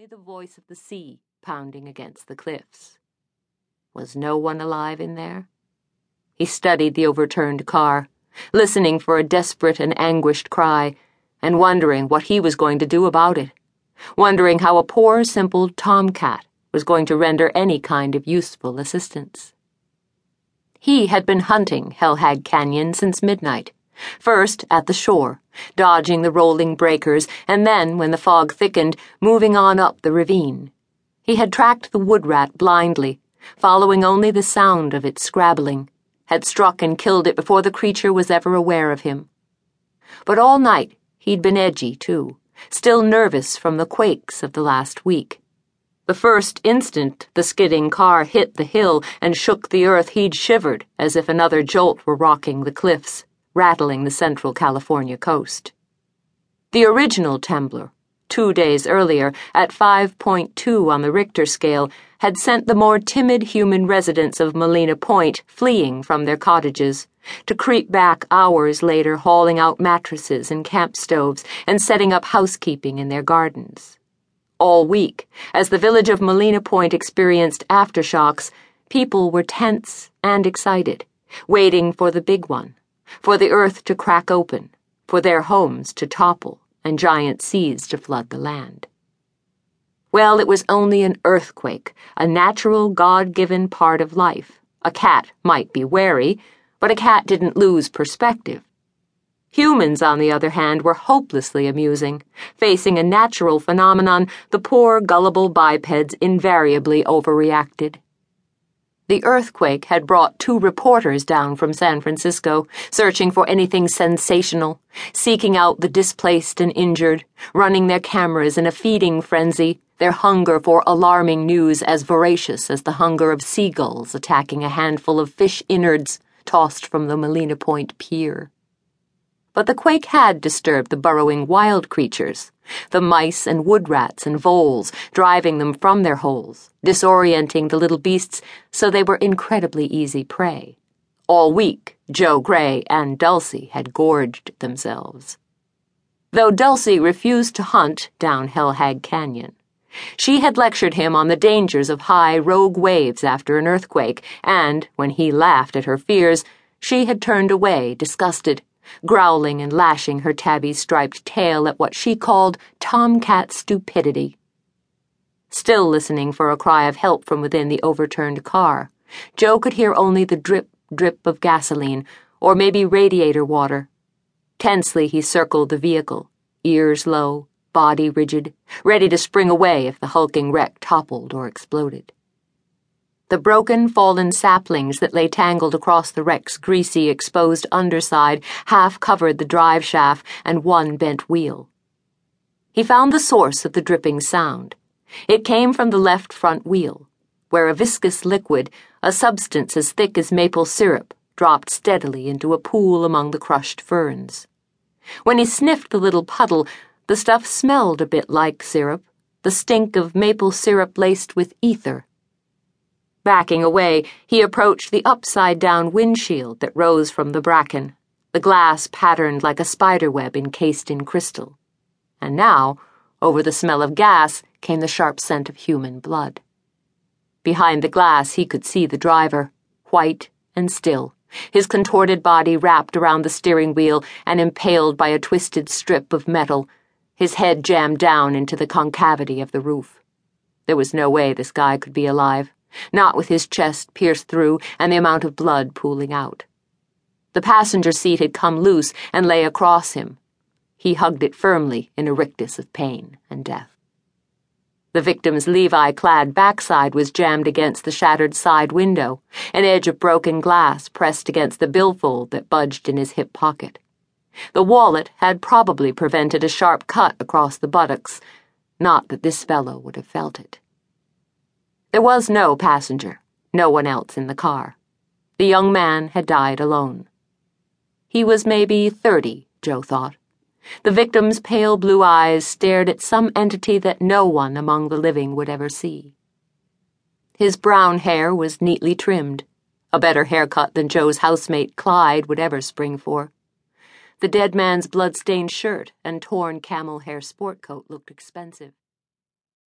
only the voice of the sea pounding against the cliffs. Was no one alive in there? He studied the overturned car, listening for a desperate and anguished cry, and wondering what he was going to do about it, wondering how a poor, simple tomcat was going to render any kind of useful assistance. He had been hunting Hellhag Canyon since midnight First at the shore, dodging the rolling breakers, and then, when the fog thickened, moving on up the ravine. He had tracked the wood rat blindly, following only the sound of its scrabbling, had struck and killed it before the creature was ever aware of him. But all night he'd been edgy, too, still nervous from the quakes of the last week. The first instant the skidding car hit the hill and shook the earth, he'd shivered as if another jolt were rocking the cliffs rattling the central California coast. The original temblor, two days earlier, at 5.2 on the Richter scale, had sent the more timid human residents of Molena Point fleeing from their cottages, to creep back hours later, hauling out mattresses and camp stoves and setting up housekeeping in their gardens. All week, as the village of Molena Point experienced aftershocks, people were tense and excited, waiting for the big one for the earth to crack open, for their homes to topple, and giant seas to flood the land. Well, it was only an earthquake, a natural, God given part of life. A cat might be wary, but a cat didn't lose perspective. Humans, on the other hand, were hopelessly amusing. Facing a natural phenomenon, the poor, gullible bipeds invariably overreacted. The earthquake had brought two reporters down from San Francisco, searching for anything sensational, seeking out the displaced and injured, running their cameras in a feeding frenzy, their hunger for alarming news as voracious as the hunger of seagulls attacking a handful of fish innards tossed from the Molena Point pier. But the quake had disturbed the burrowing wild creatures, the mice and wood rats and voles, driving them from their holes, disorienting the little beasts so they were incredibly easy prey. All week, Joe Grey and Dulcie had gorged themselves. Though Dulcie refused to hunt down Hellhag Canyon. She had lectured him on the dangers of high, rogue waves after an earthquake, and, when he laughed at her fears, she had turned away, disgusted growling and lashing her tabby striped tail at what she called tomcat stupidity. Still listening for a cry of help from within the overturned car, Joe could hear only the drip, drip of gasoline, or maybe radiator water. Tensely, he circled the vehicle, ears low, body rigid, ready to spring away if the hulking wreck toppled or exploded. The broken, fallen saplings that lay tangled across the wreck's greasy, exposed underside half covered the drive shaft and one bent wheel. He found the source of the dripping sound. It came from the left front wheel, where a viscous liquid, a substance as thick as maple syrup, dropped steadily into a pool among the crushed ferns. When he sniffed the little puddle, the stuff smelled a bit like syrup, the stink of maple syrup laced with ether. Backing away, he approached the upside down windshield that rose from the bracken, the glass patterned like a spiderweb encased in crystal. And now, over the smell of gas, came the sharp scent of human blood. Behind the glass, he could see the driver, white and still, his contorted body wrapped around the steering wheel and impaled by a twisted strip of metal, his head jammed down into the concavity of the roof. There was no way this guy could be alive not with his chest pierced through and the amount of blood pooling out. The passenger seat had come loose and lay across him. He hugged it firmly in a rictus of pain and death. The victim's Levi clad backside was jammed against the shattered side window, an edge of broken glass pressed against the billfold that budged in his hip pocket. The wallet had probably prevented a sharp cut across the buttocks, not that this fellow would have felt it. There was no passenger, no one else in the car. The young man had died alone. He was maybe thirty, Joe thought. The victim's pale blue eyes stared at some entity that no one among the living would ever see. His brown hair was neatly trimmed, a better haircut than Joe's housemate Clyde would ever spring for. The dead man's blood-stained shirt and torn camel hair sport coat looked expensive.